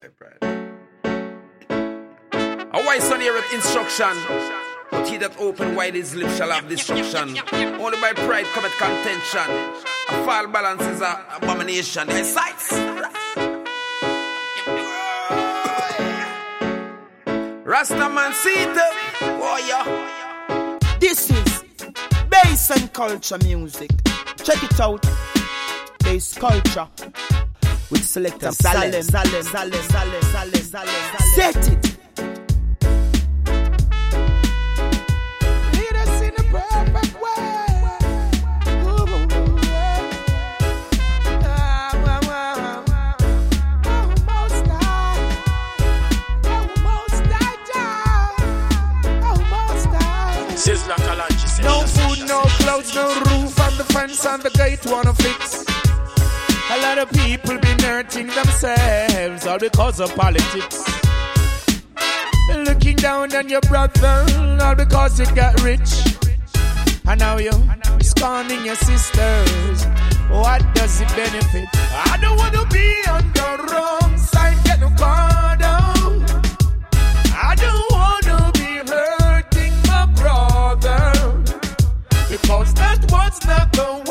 A white son here with instruction. But he that open wide his lips shall have destruction. Only by pride cometh contention. A foul balance is an abomination. Their sights. Rasta man see it. Oh. This is bass and culture music. Check it out. Bass culture. With selector Salem. Salem. Salem. Salem. Salem. Salem. Set it. Lead us in the perfect way. No food, no clothes, no roof, and the fence and the gate wanna fix. Lot of people been hurting themselves all because of politics. Looking down on your brother all because you got rich. And now you're scorning your sisters. What does it benefit? I don't wanna be on the wrong side, get no car down. I don't wanna be hurting my brother. Because that was not the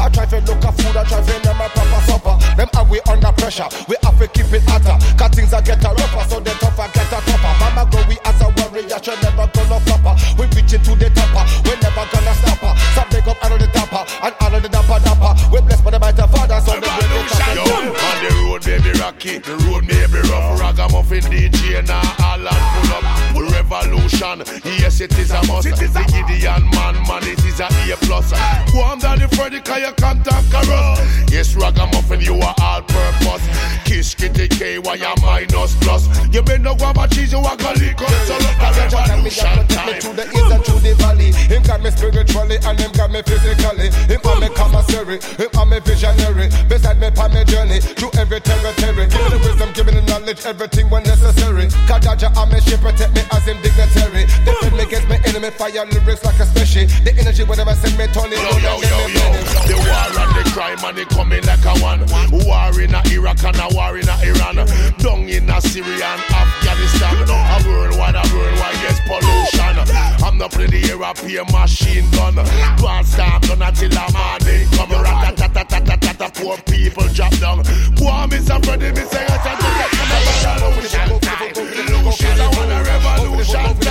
I try to look at food, I try to name my proper supper. Them have we under pressure. We have to keep it hotter. Cause things are get a rougher, so the tougher get a tougher. Mama go we as a warrior, she never gonna flopper. We reaching to the topper, we never gonna stop her. So big up out of the topper and out of the dapper dapper. We blessed by the mighty father, so the great Revolution, yo. On the road, baby, rocky. The road may be rough. Ragamuffin DJ now, all and pull up. Revolution, yes, it is a must. The Gideon man, man, it is a A plus. Go on down the Freddy, cause you can't conquer us. Yes, Ragamuffin, you are all purpose. Kiss, kitty, K, why you minus plus. You been no guava cheese, you are gonna. So look at revolution me time. through the hills and through the valley. Him got me spiritually and him got me physically. Him have me commissary, him have me visionary. Beside me on my journey through every territory. Give me the wisdom, give me the knowledge, everything when necessary. Kadaja and me ship protect me as him dignitary. Me against my enemy, fire lyrics like a special. The energy whenever send me turn it Yo, on yo, yo, yo. me The war and the crime and they coming like a one. War in a Iraq and a war in a Iran. Down in a Syria and Afghanistan. A worldwide, a worldwide, yes, pollution. I'm not playing the European machine gun. Can't stop none until the morning come. Rat-a-tat-a-tat-a-tat-a, Poor people drop down. Poor Miss Freddy, Miss Egg, I'm a Revolution time. Revolution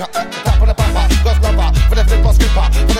Africa, top of the papa, glass lava, for the flip on skipper.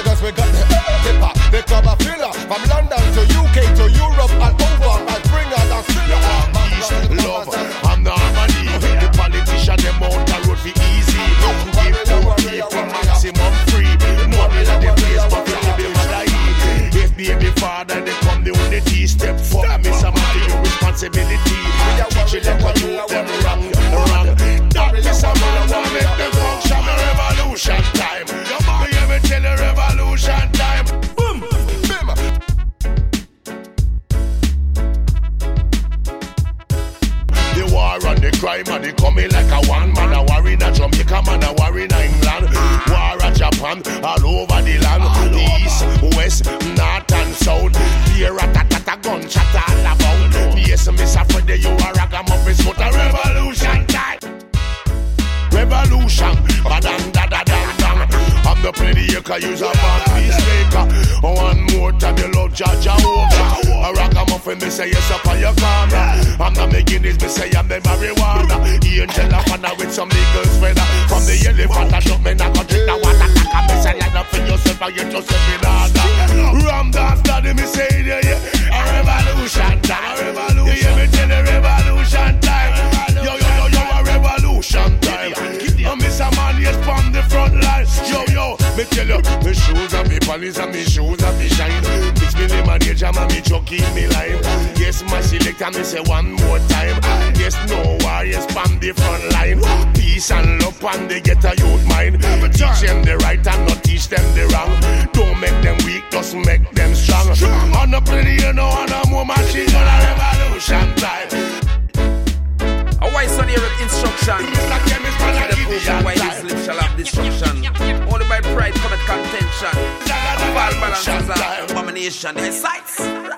Revolution time. Abomination, they sights. Revolution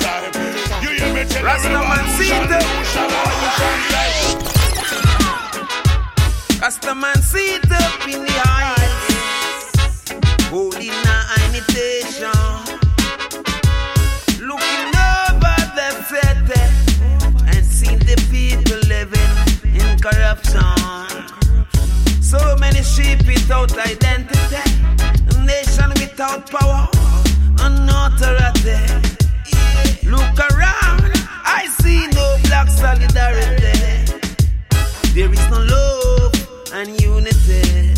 time. You hear me tell Rastaman seated. Rastaman seated up in the eyes. Holding a imitation. Looking over the city and seeing the people living in corruption. So many sheep without identity, nation without power and authority. Look around, I see no black solidarity. There is no love and unity.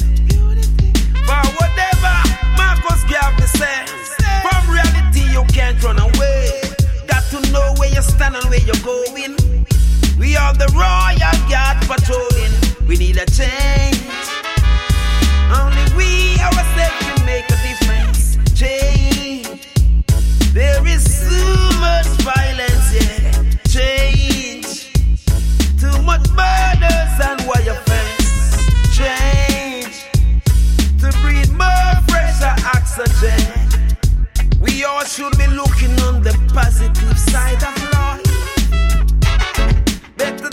For whatever Marcos gave the sense, from reality you can't run away. Got to know where you stand and where you're going. We are the royal guard patrolling. We need a change. Only we ourselves can make a difference. Change. There is too much violence, yeah. Change. Too much murders and wire fence. Change. To breathe more fresher oxygen. We all should be looking on the positive side of life. Better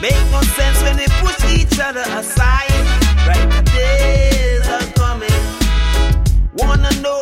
Make no sense when they push each other aside. Brighter days are coming. Wanna know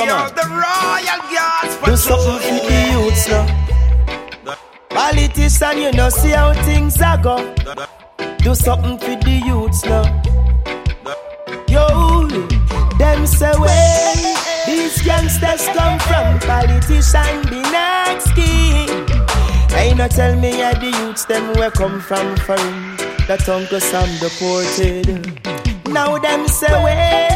Do something for the youths now. Politician, you know, see how things are go. Do something for the youths now. Yo, them say where these youngsters come from. Politician be next king. Ain't no tell me yeah, the youths them where come from foreign. That Uncle Sam deported. Now them say where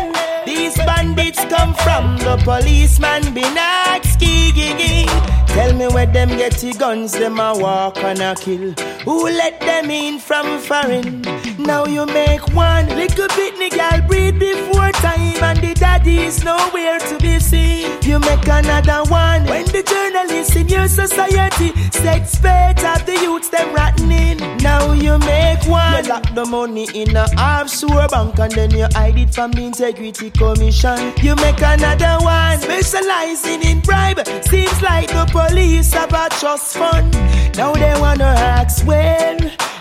bandits come from. The policeman be next king. Tell me where them get the guns, them a walk and a kill. Who let them in from foreign? Now you make one little bit, nigga, breathe before time, and the daddy is nowhere to be seen. You make another one when the journalists in your society expect of the youths them rotten in. Now you make one. You lock the money in a offshore bank and then you hide it from the integrity commission. You make another one specializing in bribe. Seems like the police have a trust fund. Now they wanna ask where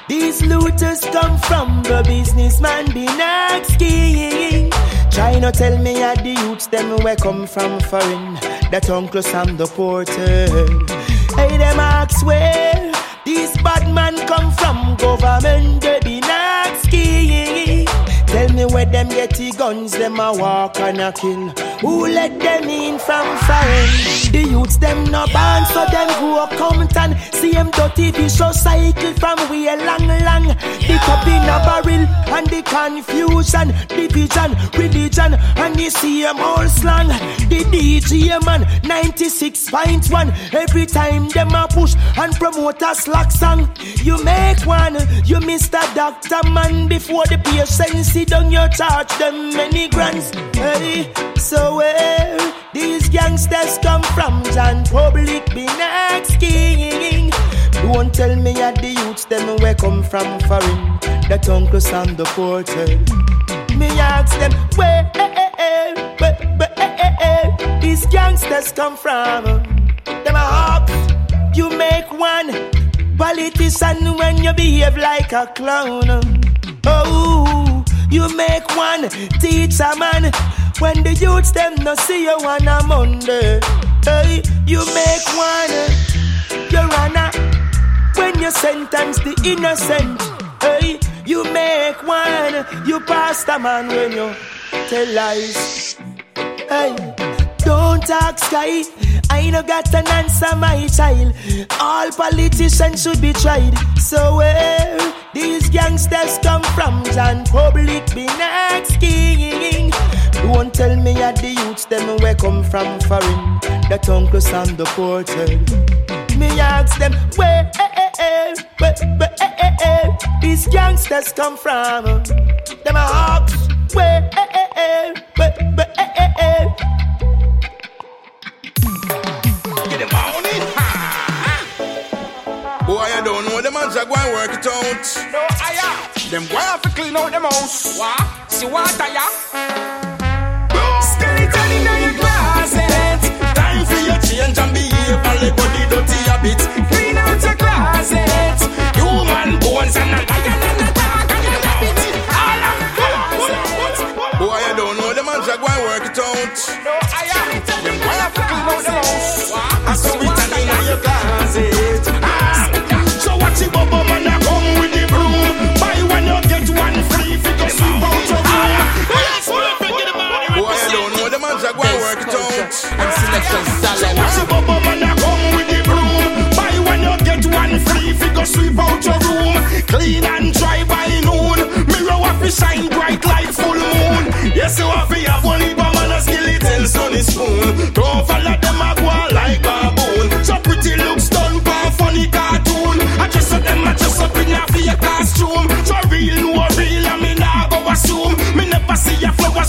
these looters come from. The businessman be next king. Try not tell me how the youths them where come from foreign. That Uncle Sam the porter. Hey, them ask where these bad man come from. Government the guns, them a walk and a kill. Who let them in from foreign? The youths them no born, so them grow Compton. See them dirty vicious cycle from way long, long. The cup in a barrel and the confusion, division, religion, and the same old slang. The DJ man, 96.1. Every time them a push and promote a slack song. You make one, you Mr. Doctor Man before the patient sit down, your charge them many grants. Hey, so where these gangsters come from? John Public be next king. Don't tell me at the youths them where come from foreign. That Uncle Sam the porter. Me ask them where, where, where, where these gangsters come from. Them a hawks. You make one politician when you behave like a clown. Oh, you make one teacher man when the youths them no see you on a Monday. Hey, you make one your honor when you sentence the innocent. Hey, you make one you pastor man when you tell lies. Hey, talk sky. I no got an answer, my child. All politicians should be tried. So where these gangsters come from? John Public be next king. Don't tell me at the youths them where come from foreign. That Uncle Sam the porter. Me ask them where, where, where, where these gangsters come from. Them a hawks. Where, where, where, Get them are going work it out. No, I uh, Them boy have to clean out them house. What? See what I Skeleton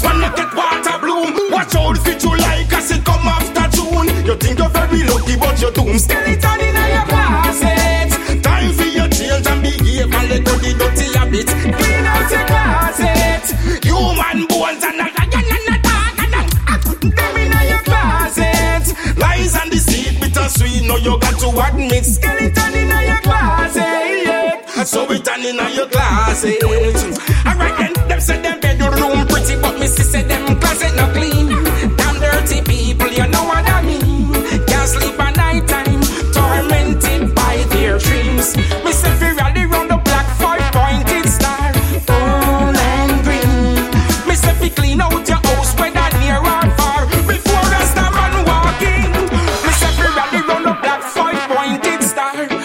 when you get water bloom. Watch out fit you like as it come after June. You think you're very lucky, but you're doomed. Skeleton in your closet. Time for your change and behave and let go the dirty habit. Clean out your closet. Human bones and a lion and a dog and a them in your closet. Lies and deceit, bittersweet. No, you got to admit. Skeleton in your closet. So we turn in your closet. Alright then, star.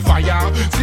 the fire.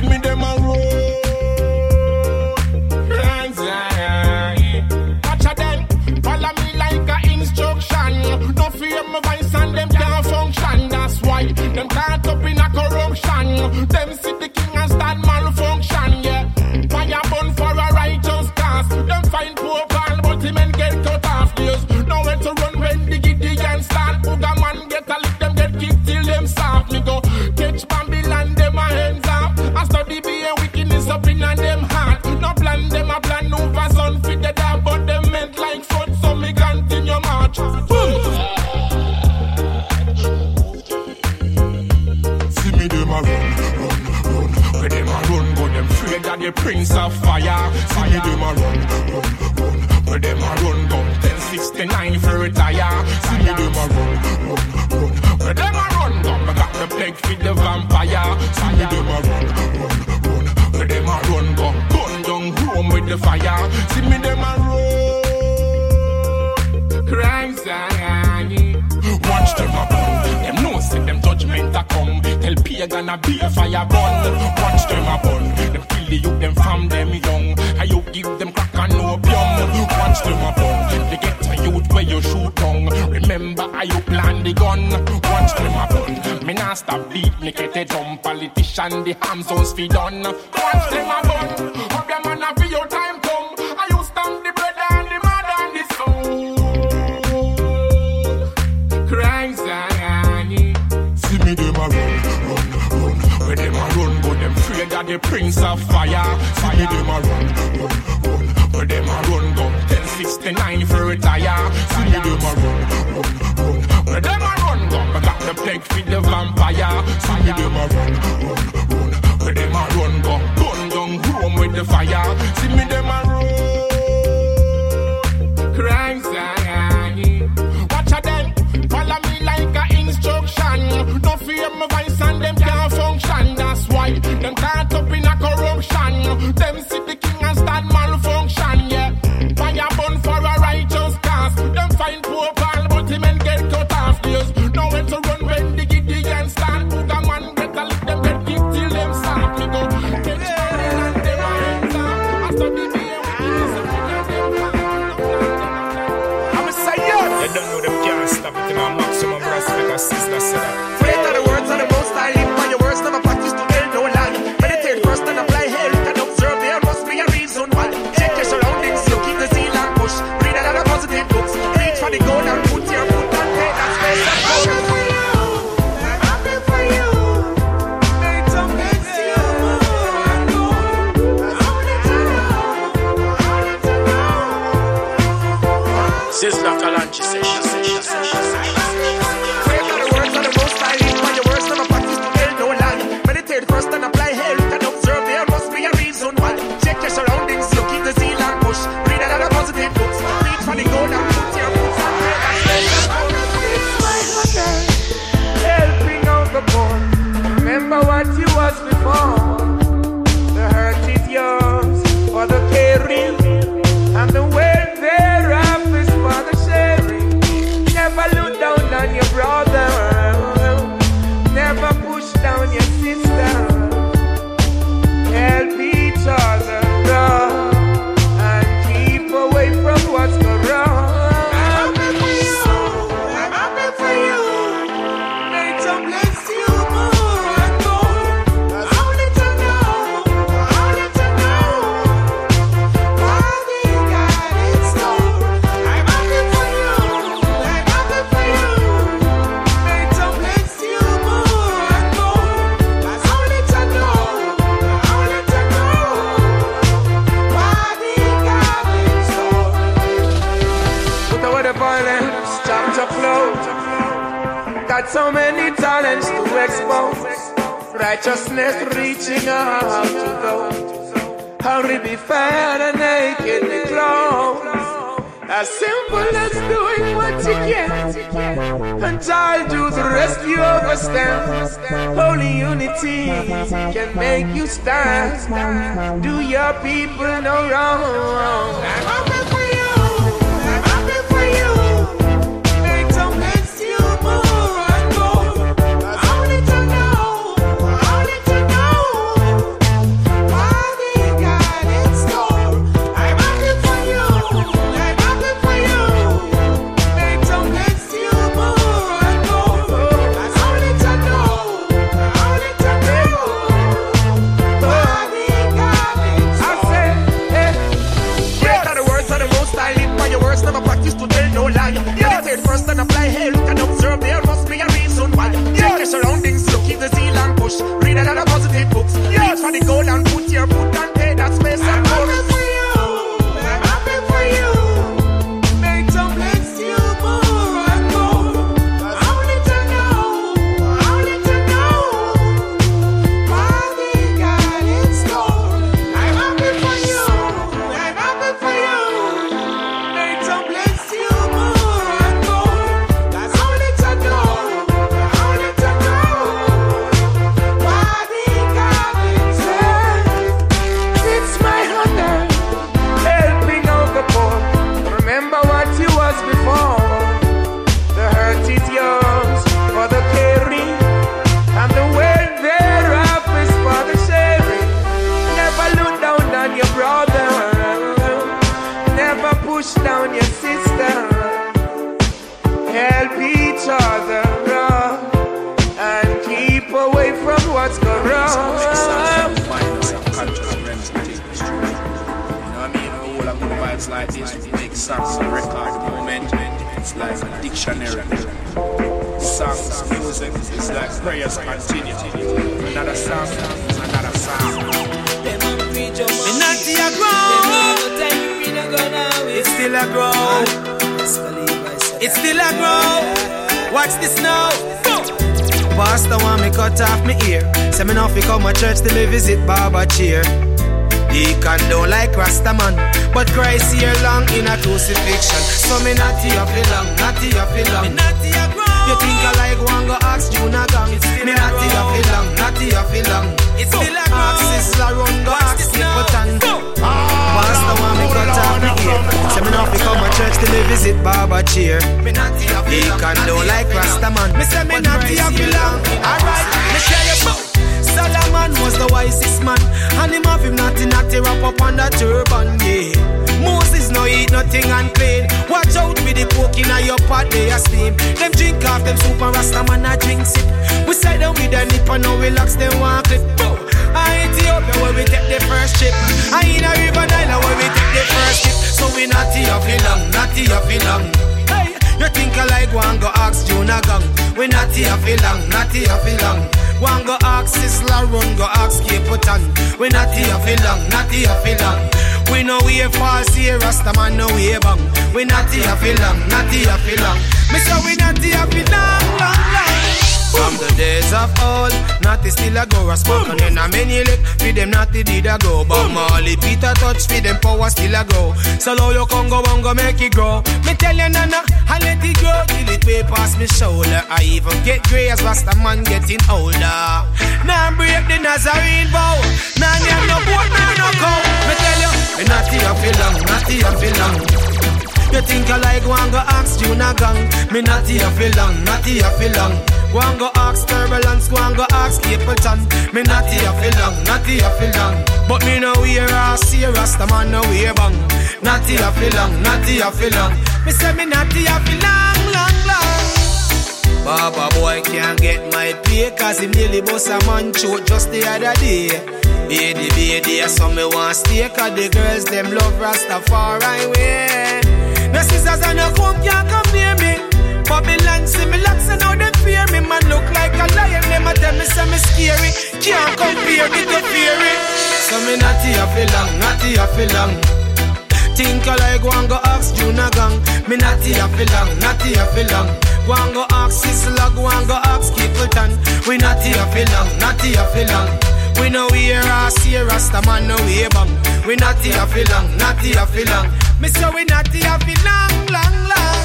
the ham sauce fi done. Them a bun, hope your man a fi your time come. I stamp the bread and the mud and the soul. Crimes. See me dem a run, run, run. When dem a run, but Dem afraid that the prince of fire. See me dem a run, run, run. But dem a run go 1069 for retire. See me dem a run, run, run. But dem a run go, I got the plague for the vampire. See me dem a run, run the fire. See me them a roll. Live by your words, never practice to tell no lie. Meditate first and apply, hey, look and observe, there must be a reason why. Check your surroundings, look, keep the zeal and push. Read another positive books. Yes. Reach for the goal come to church to me visit Baba chair. He can don't like Rastaman. Me say me not here fi long. Alright, me tell you about. Solomon was the wisest man, and him have him natty natty wrap up on the turban, yeah. Moses no eat nothing unclean. Watch out with the pork in your pot, they a steam. Them drink off them soup and Rasta man a drink sip. We side down with the nip and now relax them one clip. I Ethiopia where we take the first trip. I in a river Nile where we take the first trip. So we not here for long, not here for long. Hey, you think I like one go ask Junior Gong? We not here for long, not here for long. One go ask Sizzla run, go ask Capleton. We not here for long, not here for long. We know we a false here, Rasta man no we bang. We not here for long, not here for long. Me say we not here for long, long. From the days of old, Natty still a go, a spoken in a many lick, for them Natty did a go, but mm. Molly Peter touch, for them power still a go. So low you come go on, go make it grow. Me tell you nana, I let it grow till it way past me shoulder. I even get grey as Rasta man getting older. Now I break the Nazarene vow, now name no boat, me no go. Me tell you, me not here for long, not here for long. You think I like one go ask Junior Gong. Me not here for long, not here for long and go ask Turbulence, and go ask Capleton Me not here for long, not here for long But me no wear a see Rasta man no wear bang. Not here for long, not here for long Me say me not here for long, long, long Baba boy can't get my pay Cause him nearly bust a man choke just the other day. Baby, baby, so me want stay Cause the girls them love Rastafari way No sisters and no comb can't come near me Babylon see me locks and now them fear me Man look like a lion, them a tell me say me scary Can't compare me to fury So me not here for long, not here for long Think I like one go ask Junior Gong. Me not here for long, not here for long. One go ask Sizzla, one go ask Capleton. We not here for long, not here for long. We know we hear us, hear Rasta man, no way bang. We not here for long, not here for long. Me say we not here for long, long, long.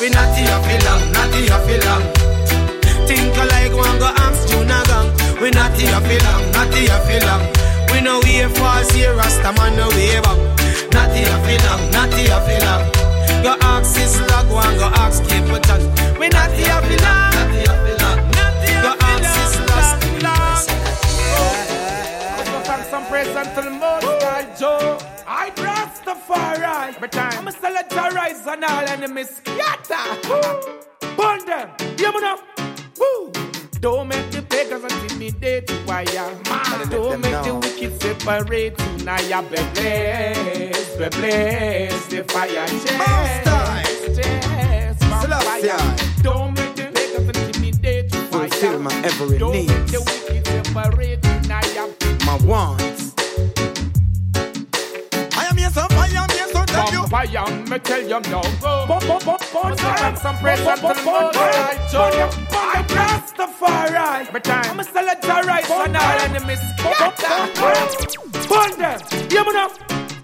We not here for long, not here for long. Think like one go ask Junior Gong. We not here for long, not here for long. We know we hear false, hear Rasta man, no way bang. Not here for long, not here for long. Go ask Sizzla, go and go ask Capleton. We not here for long, praise unto the Most High Joe. I Rastafari. But I'm a celebrate and all enemies scatter. Burn them. Hear me now. Woo. Don't make the beggars intimidate you, why ya? Don't make the wicked separate you. Now ya be blessed, be blessed. The fire chest, my. Don't make the beggars intimidate you, why Fulfill my every Don't make the wicked separate you. Now ya My wants. I am here, so I am here, so tell you. Vampire, me tell you now. Go. Bum, bum, bum, bum, bum, some praise unto the Most High Joe. I Rastafari. Me time. I'm a celebrate and all enemies scatter. Burn them. Hear me now.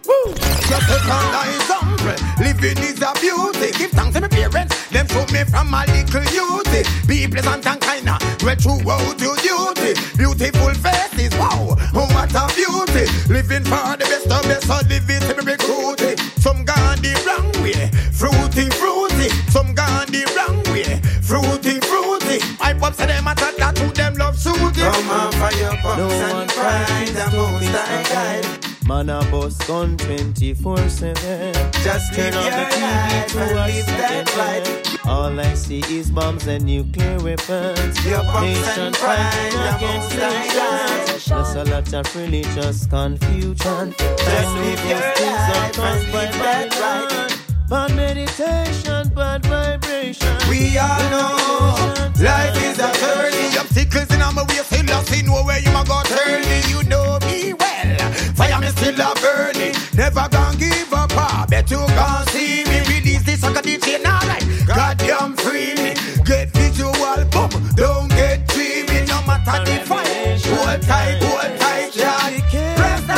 Woo. Just a sound of example. Living is a beauty. Give thanks to my parents. Them show me from my little youth. Be pleasant and kind. Right throughout your duty. Beautiful faces. Wow. Oh, what a beauty. Living for the best of best. So live it to me recruit. Some gone the wrong way. Fruity, fruity. Some gone the wrong way. Fruity, fruity. I pop say them at that to them love shooting. Come on, fire pumps and pride, the most I. Man a boss gun 24 7 Just Turn live on your the TV life to and watch live that second All I see is bombs and nuclear weapons Your pumps Nation and pride, fighting the against most I guide. nations There's a lot of religious confusion Just live your life and live that right. Bad meditation, bad vibration We all know life is a journey. Obstacles in my way, still I see know where you ma go turning. You know me well. Still a burning. Never gonna give up. I bet you gonna see me release this sucker DJ like goddamn free me. Get visual, boom. Don't get dreamy. No matter the fight. Hold tight, hold tight, Johnny. Press the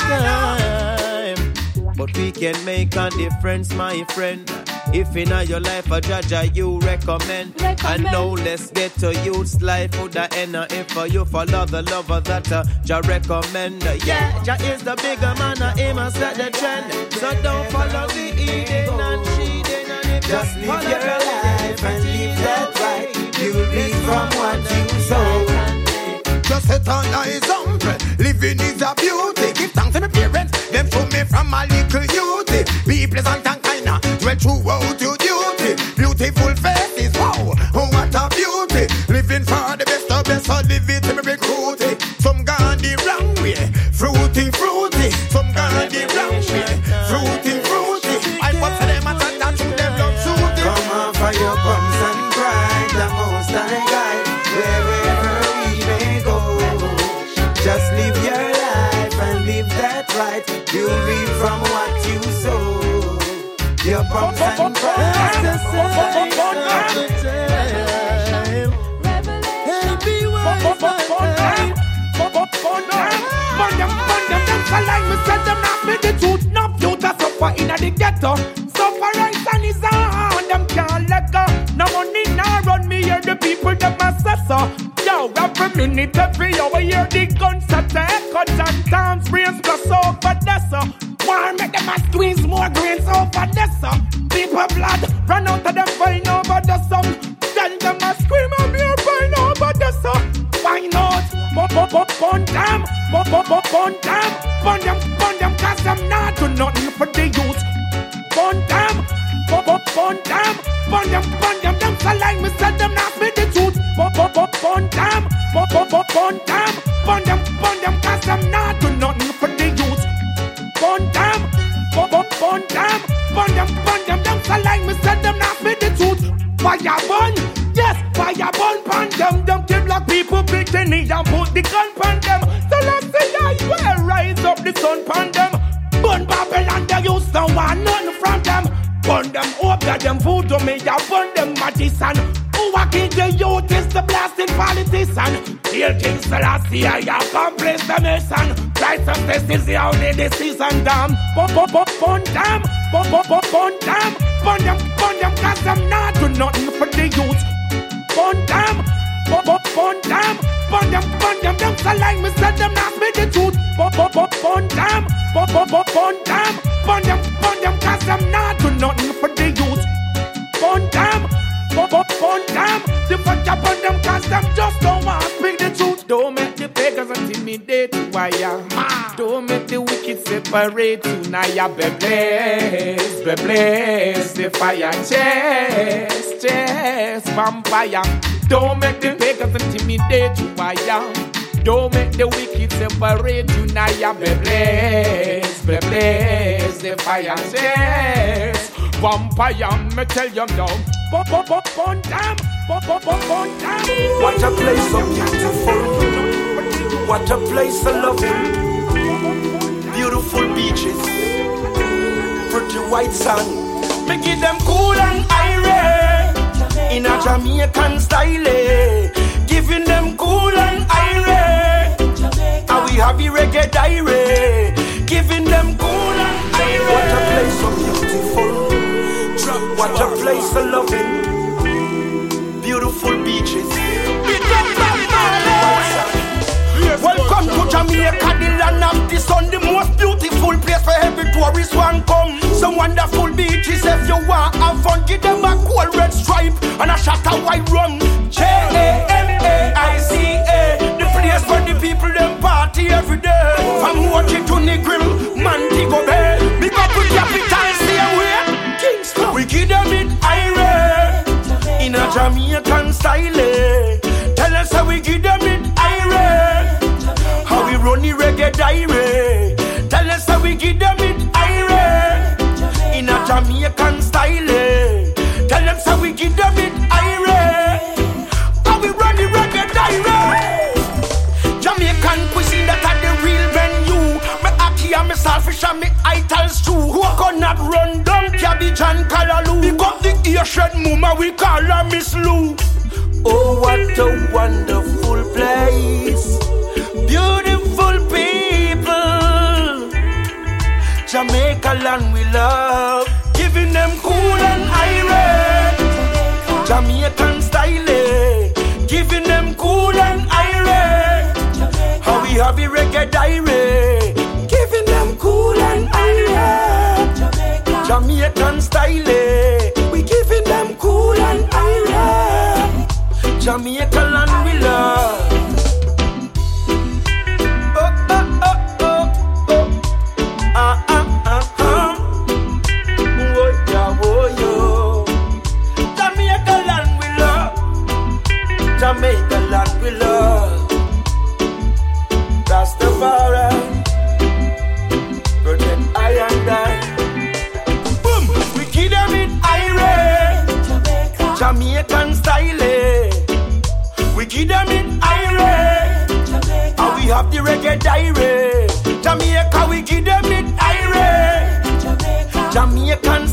time. But we can make a difference, my friend. If in your life a judge you recommend. And now let's get to youth's life for the end. If uh, you follow the lover that uh, Jah recommend. Yeah, Jah is the bigger man, uh, him has set the trend. So don't follow the eating and cheating. And if Just you live your life and live that right. You reap from what you sow. Just set on an example. Living is a beauty. Give thanks to my parents. Them show me from my little youth. Be pleasant and kind. Me said them not be the truth. No future suffer inna the ghetto. Suffer right and is on them can't let go. No money now run me hear the people them assessor. Yo, every minute, every hour them voodoo, me a burn them magician. Who a king the youth is the blasted politician. Kill King Selassie, I accomplish the mission. Righteousness is the only decision, damn. Bum, bum, bum, bum, damn. Bum, bum, bum, bum, damn. Bun them, bun them, cause them not do nothing for the youth. Bun them, bun, bun, bun them. Bun them, bun them, them so like me said them not speak the truth. Bun, bun, bun, bun them. Bun, bun, bun, bun them. Bun them, bun them, cause them not do nothing for the youth. Bun them. Bun, bun, bun them. The up on them cause them just don't want to speak the truth. Don't make beggars intimidate why ya? Don't make the wicked separate you. Now ya be blessed, be blessed. The fire chest, chest, vampire. Don't make the beggars intimidate you, ya? Don't make the wicked separate you. Now ya be blessed, be blessed. The fire chest, vampire. Me tell you now. Bun, bun, bun, bun, damn. Bun, bun, bun, bun, damn. What a place so beautiful. What a place I love lovely. Beautiful beaches. Pretty white sun. Me give them cool and irate. In a Jamaican style. eh. Giving them cool and irate. And we the reggae diary. Giving them cool and irate. What a place so beautiful. What a place so loving. Beautiful beaches. Welcome to Jamaica, the land of the sun, the most beautiful place for every tourist one come. Some wonderful beaches if you want have fun. Give them a cool red stripe and a shot of white rum. Coconut run down cabbage and callaloo. Pick up the shred mama, we call her Miss Lou. Oh, what a wonderful place. Beautiful people. Jamaica land we love. Giving them cool and irate. Jamaican style. eh. Giving them cool and irate. How we have the reggae diary. Jamaican style. eh. We giving them cool and irate. Jamaica the reggae diary. Jamaica, we give them it irate. Jamaican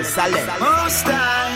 Saleh. Most time,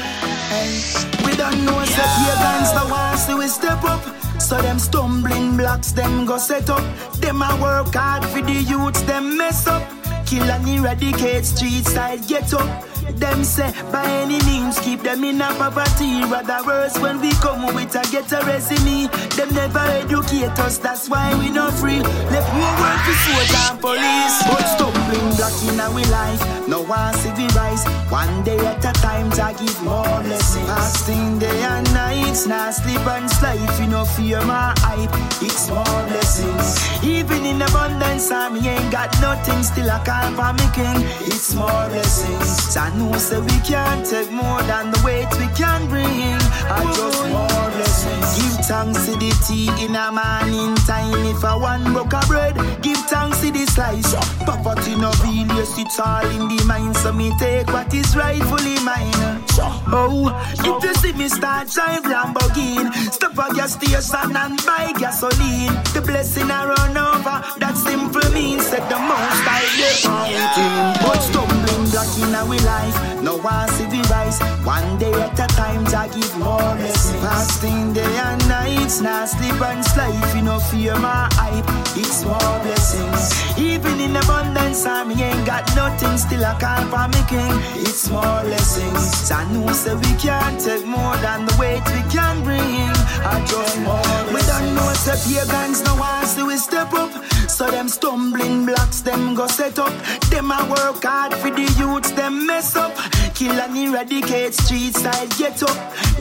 we don't know yeah. that pagans the ones who step up. So them stumbling blocks, them go set up. Them a work hard for the youths, them mess up. Kill and eradicate street side, get up. Them say by any means keep them in a poverty. Rather worse when we come with a get a resume. Them never educate us, that's why we not free. Left more work to soldier and police. But stumbling block in our life. No one see rise. One day at a time to give more blessings. Fasting day and nights, now sleep and slide. You no fear my hype, it's more blessings. Even in abundance, I ain't got nothing. Still I call for me king. It's more blessings. So know say we can't take more than the weight we can bring. I just more blessings. Give thanks to the tea in a morning time. If I want broke a bread, give thanks to the slice. Poverty no real, yes, it's all in the mind. So me take what is rightfully mine. Oh, if you see me start drive Lamborghini, stop at gas station and buy gasoline. The blessing I run over, that simple means that the most I get But stumbling block in our life, no one see we rise. One day at a time, I give more blessings. Fasting day and nights, now sleep and. If you no fear my hype, it's more blessings. Even in abundance, I me ain't got nothing, still I can't for me king. It's more blessings. I know say we can't take more than the weight we can bring. I just more. We don't know say pagans no one see we step up. So them stumbling blocks, them go set up. Them a work hard for the youths, them mess up. Kill and eradicate street side, get up.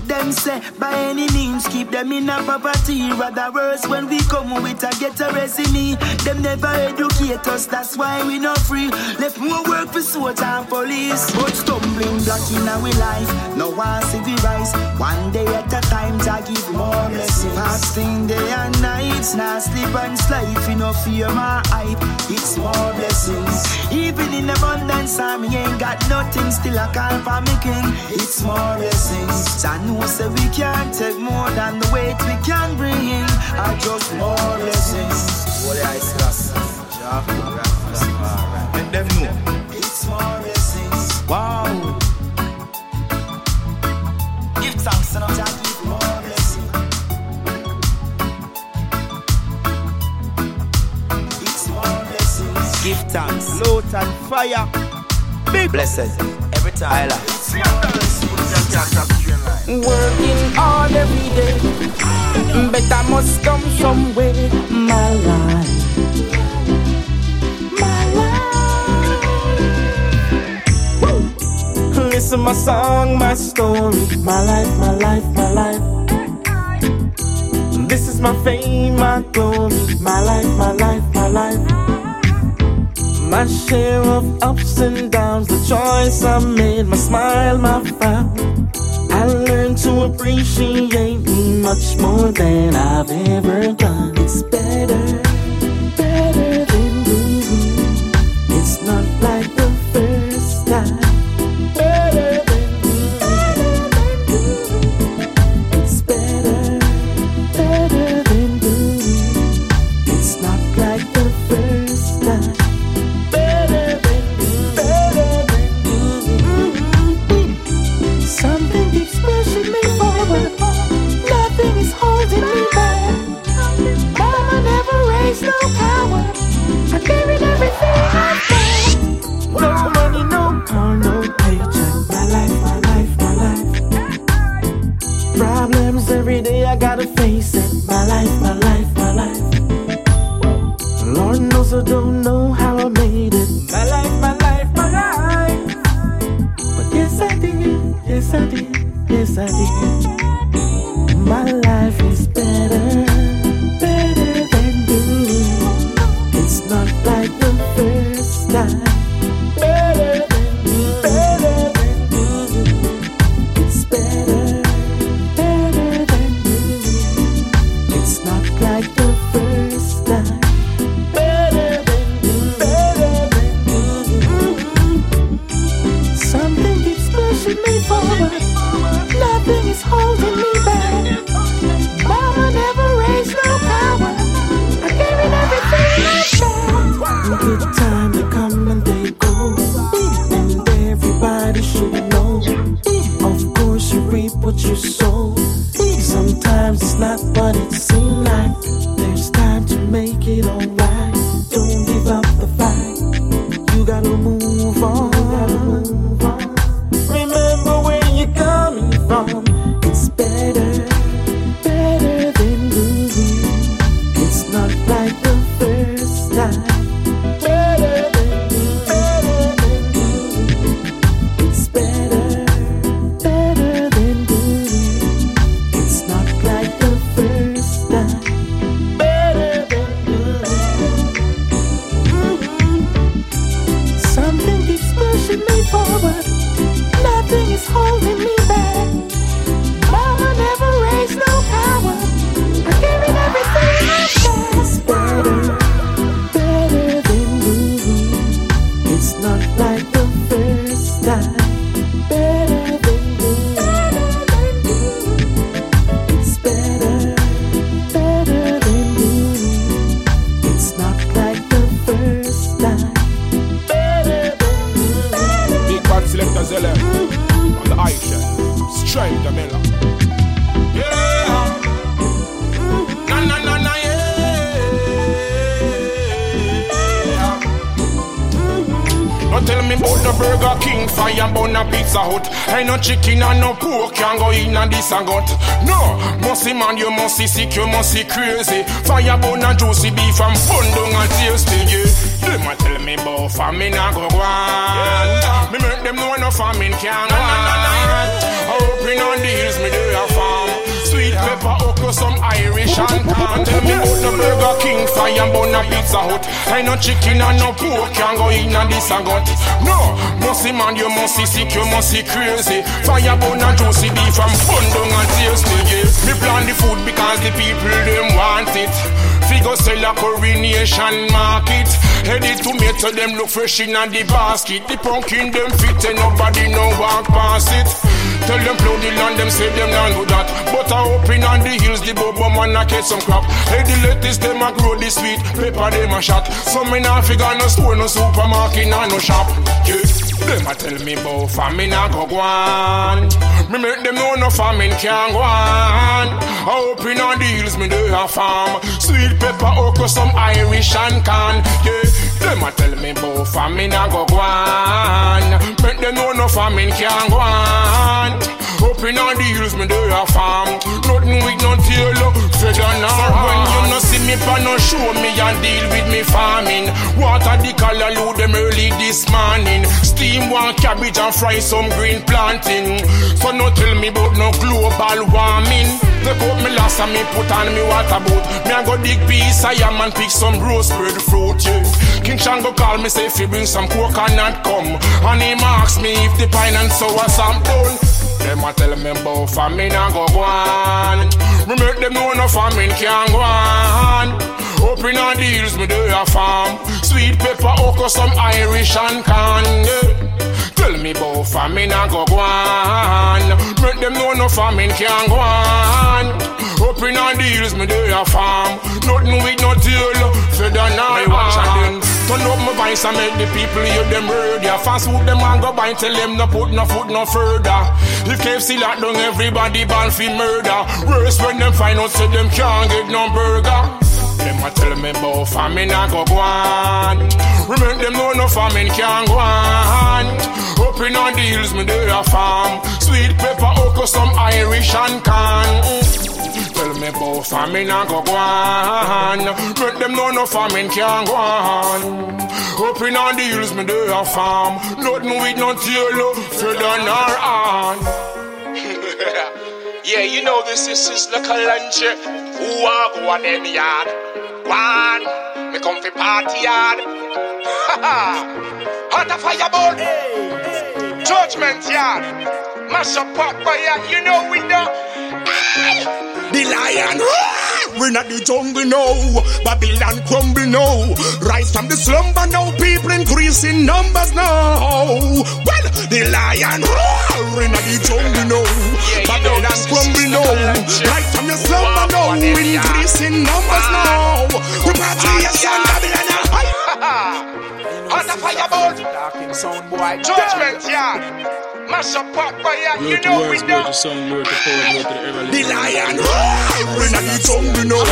Them say by any means keep them in a poverty. Rather worse when we come with a get a resume. Them never educate us, that's why we not free. Left more work for soldier and police. But stumbling block in our life, no one see we rise. One day at a time, to give more blessings. Fasting day and nights, now sleep and slide. You no fear my hype, it's more blessings. Even in abundance, I me ain't got nothing, still I call for me king. It's more blessings. I know say we can't take more than the weight we can bring. I just more blessings. What I say, Let them know. It's more blessings. Wow. Give thanks and I'll Give thanks. Load and fire. Big blessed every time. I love. Working hard every day, better must come somewhere. My life, my life. Listen my song, my story, my life, my life, my life. This is my fame, my glory, my life, my life, my life. My share of ups and downs, the choice I made, my smile, my frown. I learned to appreciate me much more than I've ever done. It's better see sick, you must see crazy. Fire bun and juicy beef and fun down and tasty, yeah. Them a tell me about famine a go on. Me make them know no famine can go on. Open on the hills, me do a farm. Sweet pepper, okra, some Irish and corn. Tell me King, fire bun a Pizza Hut. Ain't no chicken and no pork can go in and this and gut. No, musty man, you must sick, you must see crazy. Fire bun and juicy beef from fun down and tasty, yeah. Me plan the food because the people them want it. Figure sell a coronation market. Headed tomato them look fresh in the basket. The pumpkin them fit and nobody no walk past it. Tell them plow the land, them say them not do that. But I open on the hills, the bobo man a catch some crap. Hey, the lettuce them a grow the sweet, pepper them a shot. Some me not figure no store, no supermarket, no no shop. Yeah. Them a tell me about famine a go go on. Me make them know no famine can go on. I open on the hills, me do a farm. Sweet pepper, okra, some Irish and corn. Yeah. Them a tell me about famine a go go on. Make them know no famine can go on. Open on the hills, me do a farm. Nothing with no tail, uh, feather nor When you no see me pan no show me and deal with me farming. Water the color load them early this morning. Steam one cabbage and fry some green planting. So no tell me about no global warming. Take out me last and me put on me water boat. Me a go dig piece I am and pick some rose bread fruit. Yeah. King Shango call me say if he bring some coconut come. And he asks me if the pine and sour some done. Them a tell me about famine a go on. Me make them know no famine can go on. Open on hills, me do a farm. Sweet pepper, okra, some Irish and corn. Yeah. Tell me about famine a go go on. Make them know no famine can go on. Open on the hills, me do a farm. Nothing with no nor watch and then Turn up my voice and make the people hear them murder. Fast food them and go buy tell them no put no foot no further. If KFC lock down everybody ban fi murder. Worse when them find out say them can't get no burger. Them a tell me about famine a go go on. Remember them know no famine can go on. Open on the hills me do a farm. Sweet pepper, okra, some Irish and corn. Tell me about famine a go on. Make them know no famine can go on. Open on the hills me do a farm. Nothing with no tail, feather nor on. Yeah, you know this, this is the Kalanche. Who are go on them yard? One, me come fi party yard. Ha ha! Hot a fireball. Judgment yard. Mash up pot fire, you know we know. The lion roar. We're not the jungle now. Babylon crumble now. Rise from the slumber now. People increase in numbers now. Well, the lion roar. We're not the jungle now. Babylon crumble now. Rise from the slumber now. Increase in numbers now. Repatriation, Babylon. Hot a fireball. Judgment yard. Mash up pot fire, you know we know. The lion roar. We're not the jungle now.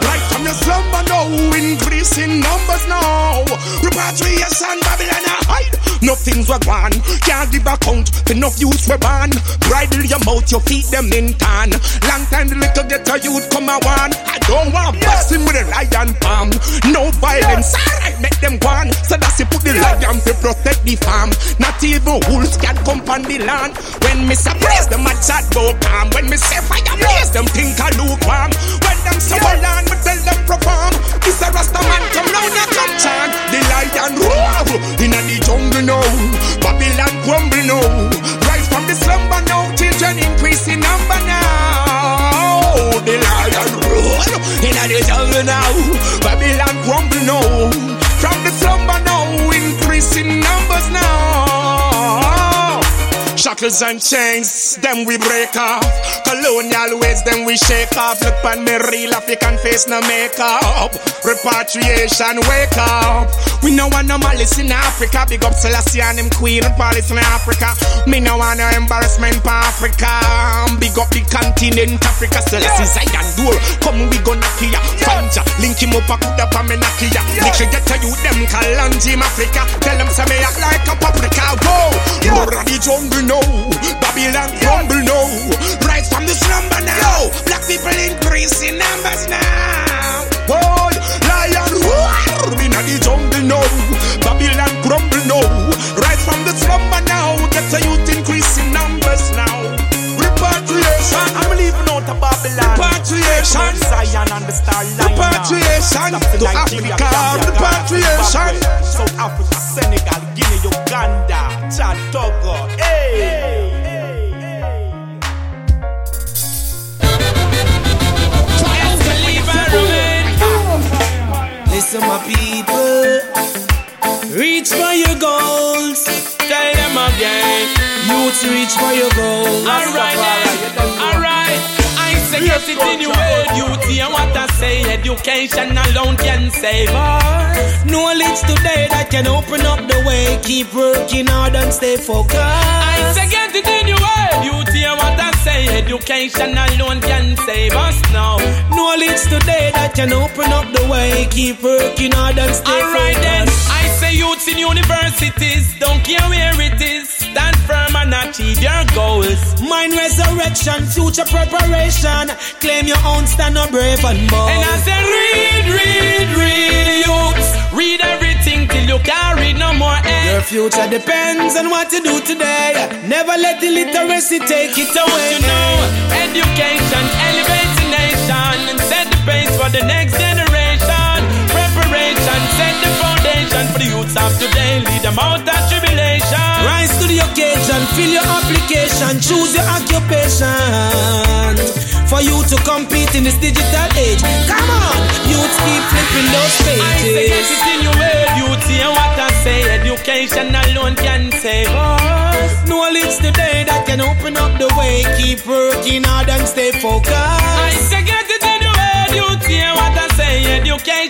Right from your slumber now, increase in numbers now. Repatriation, Babylon, hide. Nothing's were gone, can't give account. Enough youths were born. Bridle your mouth, you feed them in tan. Long time the little ghetto youth come a one. I don't want bust him with a lion palm. No violence, alright, make them go on. So that's it, put the lion to protect the farm. Not even wolves can come on the land. When me say praise them, I chat go calm. When me say fire blaze, them think I look lukewarm. When them say well on, me tell them perform. This a Rasta man come round, you come chant. The lion roar in a the jungle now. Babylon crumble now. Rise from the slumber now. Children increase in number now. The lion roar in a the jungle now. Babylon crumble now. From the slumber now. Increase in numbers now. Shackles and chains, them we break off. Colonial ways, them we shake off. Look on me real African face, no makeup. Repatriation, wake up. We no want no malice in Africa. Big up Selassie and him queen and police in Africa. Me no want no embarrassment for Africa. Um, big up the continent Africa. Selassie Zion door. Come we gonna knock ya. Find ya. Link him up, I could up on me knocky ya. Little get to you, them call on Team Africa. Tell them say me act like a paprika. Whoa, you're the jungle now, Babylon crumble now. Right from the slumber now, black people increase in numbers now. Whoa, lion roar, me na the jungle now, Babylon crumble now. Right from the slumber now, get to youth increase in numbers now. Repatriation, I'm leaving out of Babylon. Repatriation, Zion and the star line. Repatriation to Africa. Repatriation. South Africa, Senegal, Guinea, Uganda, Chad, Togo. Hey. Listen, my people, reach for your goals. Tell them again, youth reach for your goals. Alright, alright. I say yes, it in your head, youth. And what I say, education alone can save us. Knowledge today that can open up the way. Keep working hard and stay focused. I say get it in your head, youth. And what I say, education alone can save us. Knowledge today that can open up the way. Keep working hard and stay Alright then. I say youths in universities, don't care where it is, stand firm and achieve your goals. Mind resurrection, future preparation. Claim your own, stand up brave and bold. And I say read, read, read, youths, read everything till you can't read no more. Eh? Your future depends on what you do today. Never let the literacy take it away. You know, education elevates for the next generation. Preparation set the foundation for the youths of today. Lead them out of tribulation. Rise to the occasion, fill your application, choose your occupation. For you to compete in this digital age. Come on, youths keep flipping those pages. I say get pages. it in your head, youth, hear what I say. Education alone can save us. Knowledge today that can open up the way. Keep working hard and stay focused. I say get your hear what I say. Education alone can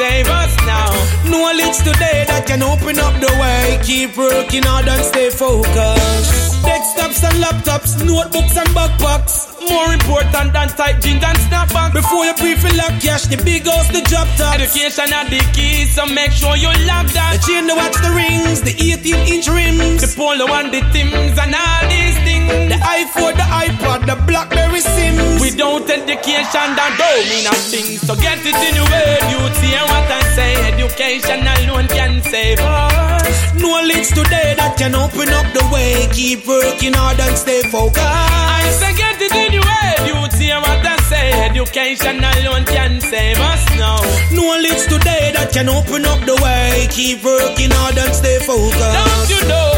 save us now. Knowledge today that can open up the way. Keep working hard and stay focused. Desktops and laptops, notebooks and backpacks. More important than type jeans and snapback. Before you pre-fill up cash, the big house, the drop top. Education are the key, so make sure you lock that. The chain, the watch, the rings, the 18 inch rims. The polo and the Tims and all these things. The iPhone, the iPod, the Blackberry Sims. Without education, that don't mean a thing. So get it in your head, you hear what I say. Education alone can save us. Knowledge today that can open up the way. Keep working hard and stay focused. I say get it in your head, you hear what I say. Education alone can save us now. Knowledge today that can open up the way. Keep working hard and stay focused. Don't you know?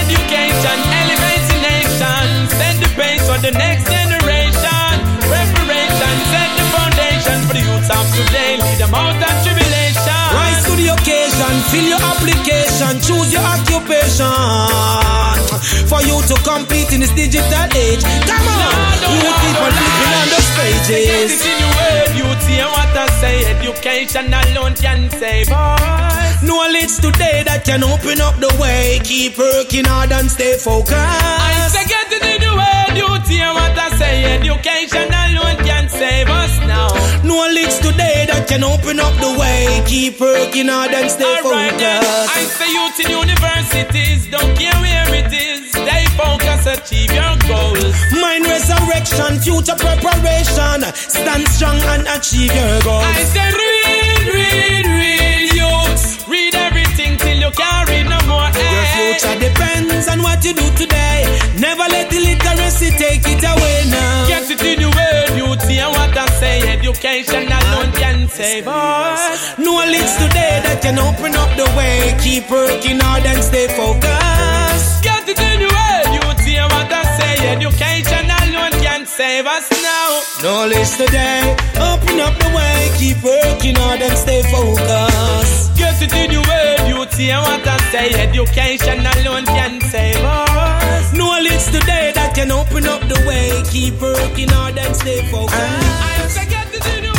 Education elevates the nation. Set the pace for the next generation. Foundation for the youths of today. Lead them out of tribulation. Rise to the occasion, fill your application, choose your occupation. For you to compete in this digital age. Come on, you keep on flipping on the stages. in your head, you hear what I say. Education alone can save us. Knowledge today that can open up the way. Keep working hard and stay focused. I say hear what I say. Education alone can save us now. Knowledge today that can open up the way. Keep working hard and stay then, focused. I say youth in universities, don't care where it is. Stay focused, achieve your goals. Mind resurrection, future preparation. Stand strong and achieve your goals. I say read, read, read, you can't read no more. Eh? Your future depends on what you do today. Never let the literacy take it away now. Get it in your head, youth. Hear what I say. Education alone can save us. Knowledge today that can open up the way. Keep working hard and stay focused. Get it in your head, youth. Hear what I say. Education save us now. Knowledge eh. today, open up the way. Keep working hard and stay focused. Get it in your head, youth. Hear what I say. Education alone can save us. Knowledge today that can open up the way. Keep working hard and stay focused. I say get it in your